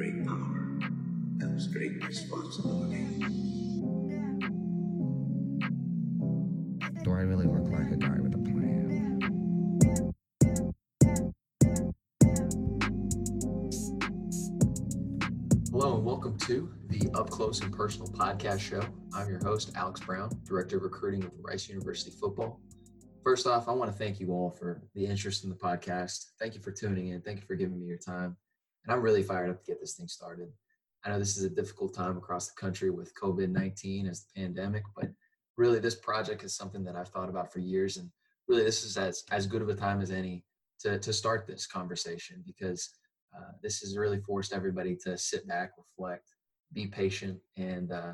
great power comes great responsibility. Do I really look like a guy with a plan? Hello and welcome to the Up Close and Personal podcast show. I'm your host, Alex Brown, Director of Recruiting with Rice University Football. First off, I want to thank you all for the interest in the podcast. Thank you for tuning in. Thank you for giving me your time. And I'm really fired up to get this thing started. I know this is a difficult time across the country with COVID 19 as the pandemic, but really this project is something that I've thought about for years. And really, this is as, as good of a time as any to, to start this conversation because uh, this has really forced everybody to sit back, reflect, be patient, and uh,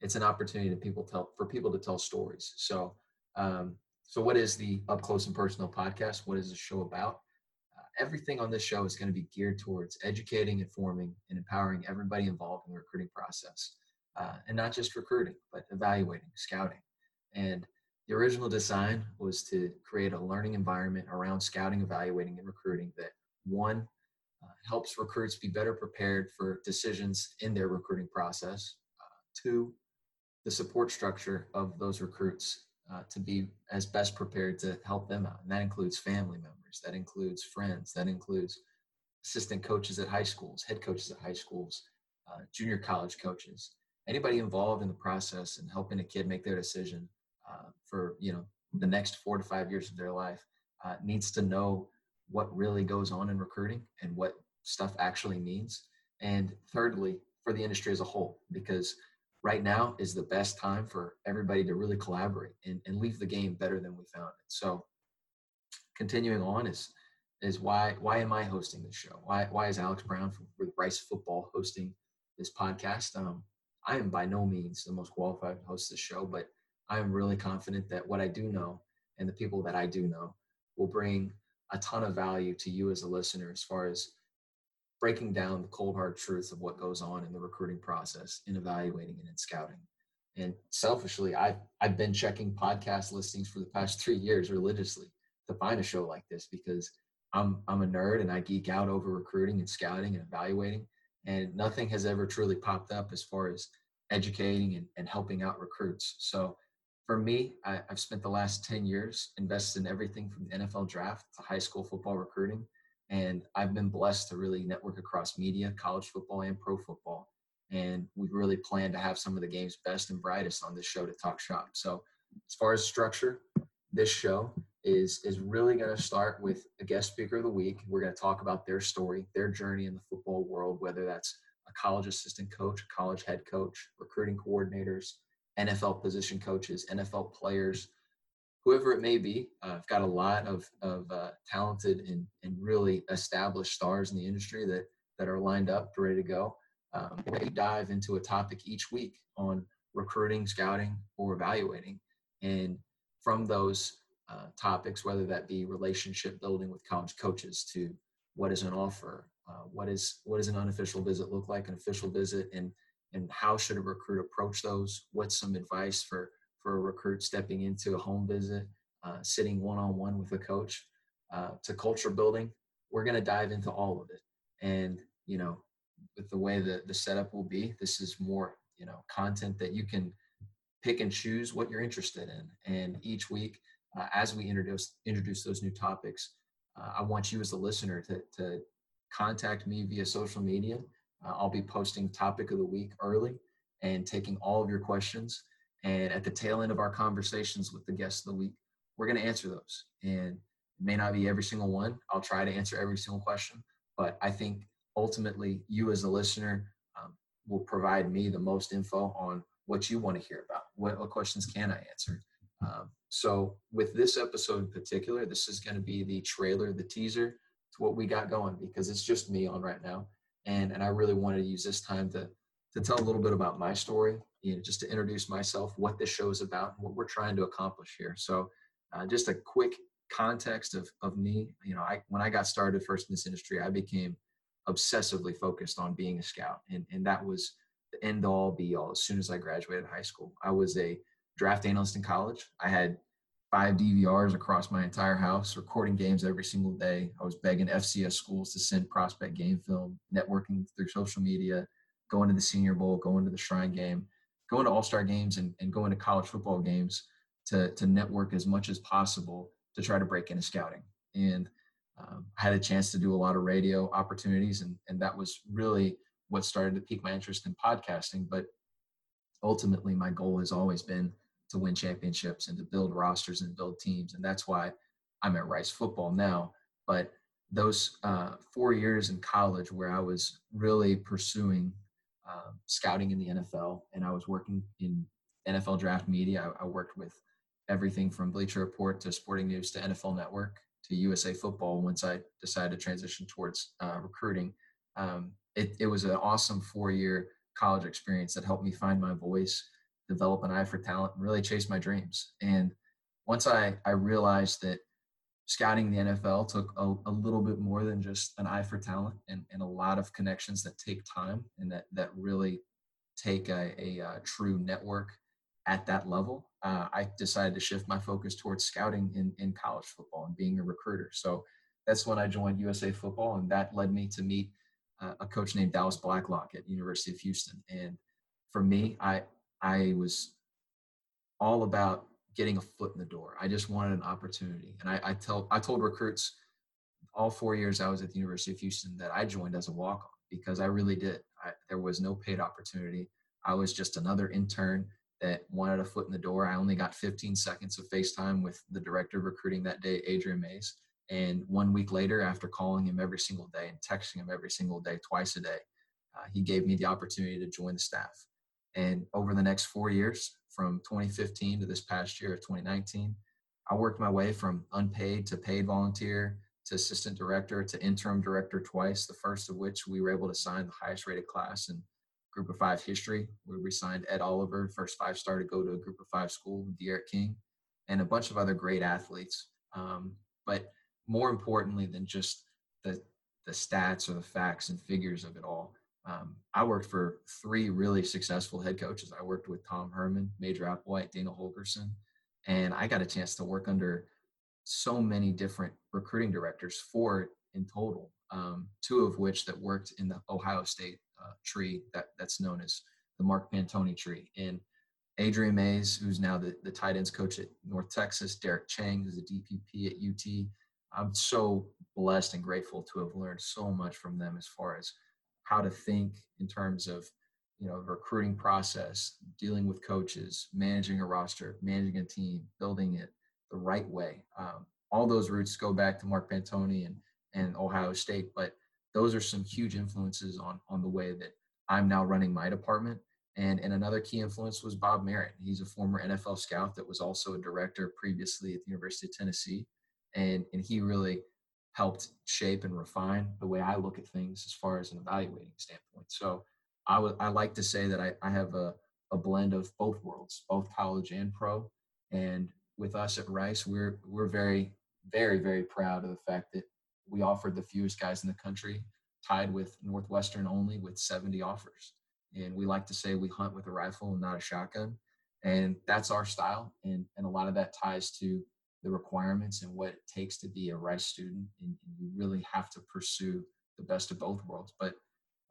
it's an opportunity to people tell for people to tell stories. So, um, so what is the Up Close and Personal podcast? What is the show about? Everything on this show is going to be geared towards educating, informing, and empowering everybody involved in the recruiting process, uh, and not just recruiting, but evaluating, scouting, and the original design was to create a learning environment around scouting, evaluating, and recruiting that one uh, helps recruits be better prepared for decisions in their recruiting process. Uh, two, the support structure of those recruits uh, to be as best prepared to help them out. And that includes family members, that includes friends, that includes assistant coaches at high schools, head coaches at high schools, uh, junior college coaches, anybody involved in the process and helping a kid make their decision uh, for you know the next four to five years of their life uh, needs to know what really goes on in recruiting and what stuff actually means. And thirdly, for the industry as a whole, because right now is the best time for everybody to really collaborate and, and leave the game better than we found it. So continuing on is is why why am I hosting this show? Why why is Alex Brown from, with Rice Football hosting this podcast? Um, I am by no means the most qualified to host this show, but I am really confident that what I do know and the people that I do know will bring a ton of value to you as a listener as far as breaking down the cold hard truth of what goes on in the recruiting process in evaluating and in scouting and selfishly i've, I've been checking podcast listings for the past three years religiously to find a show like this because i'm i'm a nerd and i geek out over recruiting and scouting and evaluating and nothing has ever truly popped up as far as educating and, and helping out recruits so for me, I, have spent the last 10 years invested in everything from the NFL draft to high school football recruiting. And I've been blessed to really network across media, college football, and pro football. And we really plan to have some of the game's best and brightest on this show to talk shop. So, as far as structure, this show is is really going to start with a guest speaker of the week. We're going to talk about their story, their journey in the football world, whether that's a college assistant coach, a college head coach, recruiting coordinators, NFL position coaches, NFL players, whoever it may be. Uh, I've got a lot of, of uh, talented and, and really established stars in the industry that, that are lined up, ready to go. Um, we dive into a topic each week on recruiting, scouting, or evaluating. And from those uh, topics, whether that be relationship building with college coaches to what is an offer, uh, what is what does an unofficial visit look like, an official visit, and and how should a recruit approach those? What's some advice for for a recruit stepping into a home visit, uh, sitting one on one with a coach, uh, to culture building? We're going to dive into all of it, and you know, with the way that the setup will be, this is more you know content that you can pick and choose what you're interested in, and each week. Uh, as we introduce introduce those new topics, uh, I want you as a listener to, to contact me via social media uh, I'll be posting topic of the week early and taking all of your questions. And at the tail end of our conversations with the guests of the week, we're going to answer those. And it may not be every single one. I'll try to answer every single question. But I think ultimately, you as a listener um, will provide me the most info on what you want to hear about. What, what questions can I answer? Um, so, with this episode in particular, this is going to be the trailer, the teaser to what we got going because it's just me on right now and and I really wanted to use this time to to tell a little bit about my story, you know, just to introduce myself, what this show is about, and what we're trying to accomplish here. So, uh, just a quick context of of me. You know, I when I got started first in this industry, I became obsessively focused on being a scout, and and that was the end all be all. As soon as I graduated high school, I was a draft analyst in college. I had five DVRs across my entire house, recording games every single day. I was begging FCS schools to send prospect game film, networking through social media, going to the Senior Bowl, going to the Shrine Game, going to All Star games, and, and going to college football games to, to network as much as possible to try to break into scouting. And um, I had a chance to do a lot of radio opportunities, and, and that was really what started to pique my interest in podcasting. But ultimately, my goal has always been to win championships and to build rosters and build teams. And that's why I'm at Rice football now. But those uh, four years in college where I was really pursuing uh, scouting in the NFL and I was working in NFL draft media, I, I, worked with everything from Bleacher Report to Sporting News to NFL Network to USA Football once I decided to transition towards uh, recruiting. Um, it, it was an awesome four year college experience that helped me find my voice develop an eye for talent and really chase my dreams. And once I, I realized that scouting the NFL took a, a, little bit more than just an eye for talent and, and a lot of connections that take time and that, that really take a, a, a true network at that level. Uh, I decided to shift my focus towards scouting in, in college football and being a recruiter. So that's when I joined USA Football, and that led me to meet uh, a coach named Dallas Blacklock at University of Houston. And for me, I I was all about getting a foot in the door. I just wanted an opportunity. And I, I tell I told recruits all four years I was at the University of Houston that I joined as a walk on because I really did. I, there was no paid opportunity. I was just another intern that wanted a foot in the door. I only got 15 seconds of FaceTime with the director of recruiting that day, Adrian Mays. And one week later, after calling him every single day and texting him every single day, twice a day, uh, he gave me the opportunity to join the staff. And over the next four years, from 2015 to this past year of 2019, I worked my way from unpaid to paid volunteer to assistant director to interim director twice, the first of which we were able to sign the highest rated class in group of five history, where we signed Ed Oliver, first five star to go to a group of five school D'Eriq King, and a bunch of other great athletes. Um, but more importantly than just the, the stats or the facts and figures of it all, um, I worked for three really successful head coaches. I worked with Tom Herman, Major Applewhite, Dana Holgorsen, and I got a chance to work under so many different recruiting directors, four in total, um, two of which that worked in the Ohio State uh, tree that, that's known as the Mark Pantoni tree. And Adrian Mays, who's now the, the tight ends coach at North Texas, Derek Chang, who's a DPP at UT. I'm so blessed and grateful to have learned so much from them as far as – how to think in terms of you know recruiting process dealing with coaches managing a roster managing a team building it the right way. Um, all those roots go back to mark pantoni and, and ohio state but those are some huge influences on on the way that i'm now running my department. And, and another key influence was bob merritt he's a former nfl scout that was also a director previously at the university of tennessee. And and he really helped shape and refine the way I look at things as far as an evaluating standpoint. So I would I like to say that I, I have a, a blend of both worlds, both college and pro. And with us at Rice, we're we're very, very, very proud of the fact that we offered the fewest guys in the country, tied with Northwestern only with 70 offers. And we like to say we hunt with a rifle and not a shotgun. And that's our style. And, and a lot of that ties to the requirements and what it takes to be a Rice student, and, you really have to pursue the best of both worlds. But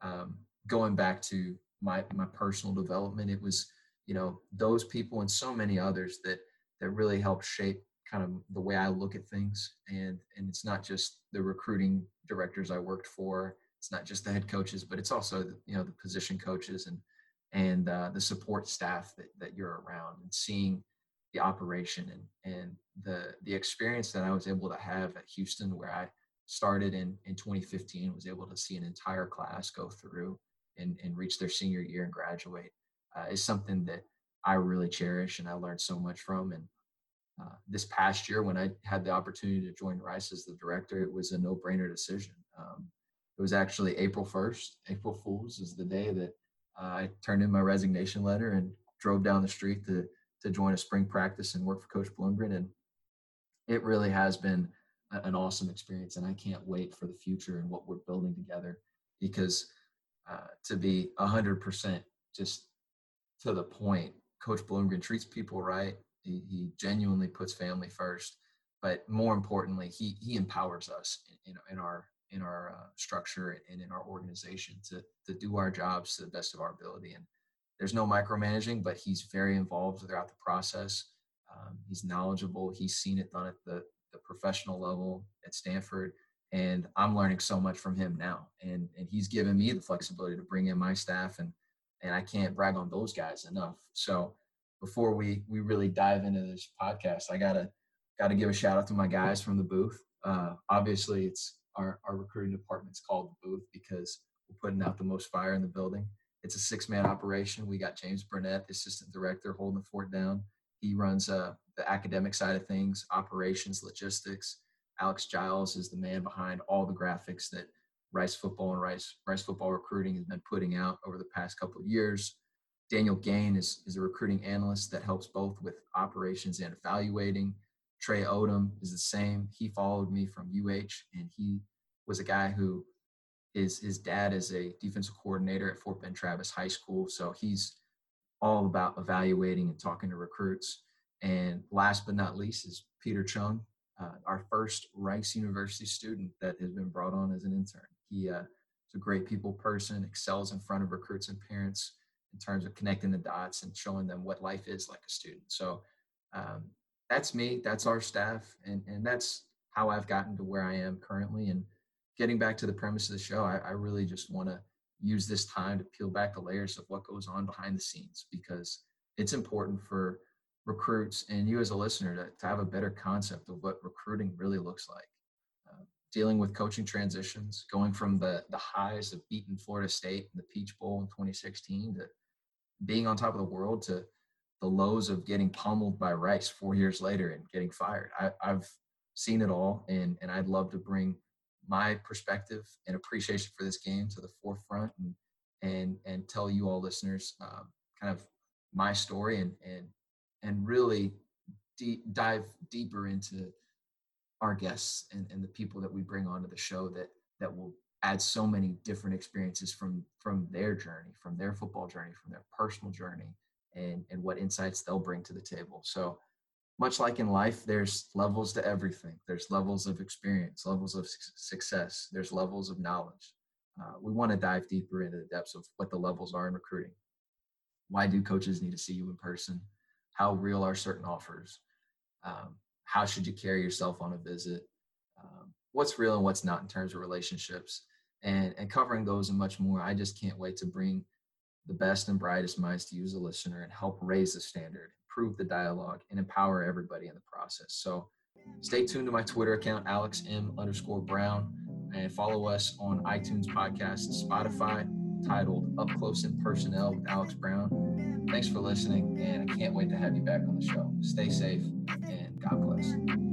um, going back to my my personal development, it was you know those people and so many others that that really helped shape kind of the way I look at things. And and it's not just the recruiting directors I worked for. It's not just the head coaches, but it's also the, you know the position coaches and and uh, the support staff that that you're around and seeing the operation and and the the experience that I was able to have at Houston, where I started in in 2015, was able to see an entire class go through and and reach their senior year and graduate, uh, is something that I really cherish and I learned so much from. And uh, this past year, when I had the opportunity to join Rice as the director, it was a no brainer decision. Um, it was actually April 1st. April Fools is the day that uh, I turned in my resignation letter and drove down the street to to join a spring practice and work for Coach Bloomgren. And it really has been an awesome experience. And I can't wait for the future and what we're building together because uh, to be 100% just to the point, Coach Bloomgren treats people right. He, he genuinely puts family first, but more importantly, he he empowers us in, in, in our in our uh, structure and in our organization to to do our jobs to the best of our ability. And there's no micromanaging, but he's very involved throughout the process. Um, he's knowledgeable. He's seen it done at the the professional level at Stanford, and I'm learning so much from him now. And and he's given me the flexibility to bring in my staff, and and I can't brag on those guys enough. So before we we really dive into this podcast, I gotta gotta give a shout out to my guys from the booth. Uh, obviously, it's our our recruiting department's called the booth because we're putting out the most fire in the building. It's a six man operation. We got James Burnett, assistant director, holding the fort down. He runs uh, the academic side of things, operations, logistics. Alex Giles is the man behind all the graphics that Rice football and Rice Rice football recruiting has been putting out over the past couple of years. Daniel Gain is, is a recruiting analyst that helps both with operations and evaluating. Trey Odom is the same. He followed me from UH, and he was a guy who his his dad is a defensive coordinator at Fort Bend Travis High School, so he's all about evaluating and talking to recruits. And last but not least is Peter Chung, uh, our first Rice University student that has been brought on as an intern. He uh, is a great people person, excels in front of recruits and parents in terms of connecting the dots and showing them what life is like a student. So um, that's me, that's our staff, and, and that's how I've gotten to where I am currently. And getting back to the premise of the show, I, I really just want to use this time to peel back the layers of what goes on behind the scenes because it's important for recruits and you as a listener to, to have a better concept of what recruiting really looks like. Uh, dealing with coaching transitions, going from the, the highs of beating Florida State in the Peach Bowl in 2016 to being on top of the world to the lows of getting pummeled by Rice four years later and getting fired. I, have seen it all, and, and I'd love to bring my perspective and appreciation for this game to the forefront and and and tell you all listeners um, kind of my story and and and really deep, dive deeper into our guests and, and the people that we bring onto the show that that will add so many different experiences from from their journey from their football journey from their personal journey and and what insights they'll bring to the table. So much like in life, there's levels to everything. There's levels of experience, levels of success, there's levels of knowledge. Uh, we want to dive deeper into the depths of what the levels are in recruiting. Why do coaches need to see you in person? How real are certain offers? Um, how should you carry yourself on a visit? Um, what's real and what's not in terms of relationships? And, and covering those and much more, I just can't wait to bring the best and brightest minds to you as a listener and help raise the standard improve the dialogue and empower everybody in the process. So stay tuned to my Twitter account, Alex M underscore Brown, and follow us on iTunes podcast, Spotify, titled Up Close and Personnel with Alex Brown. Thanks for listening, and I can't wait to have you back on the show. Stay safe and God bless.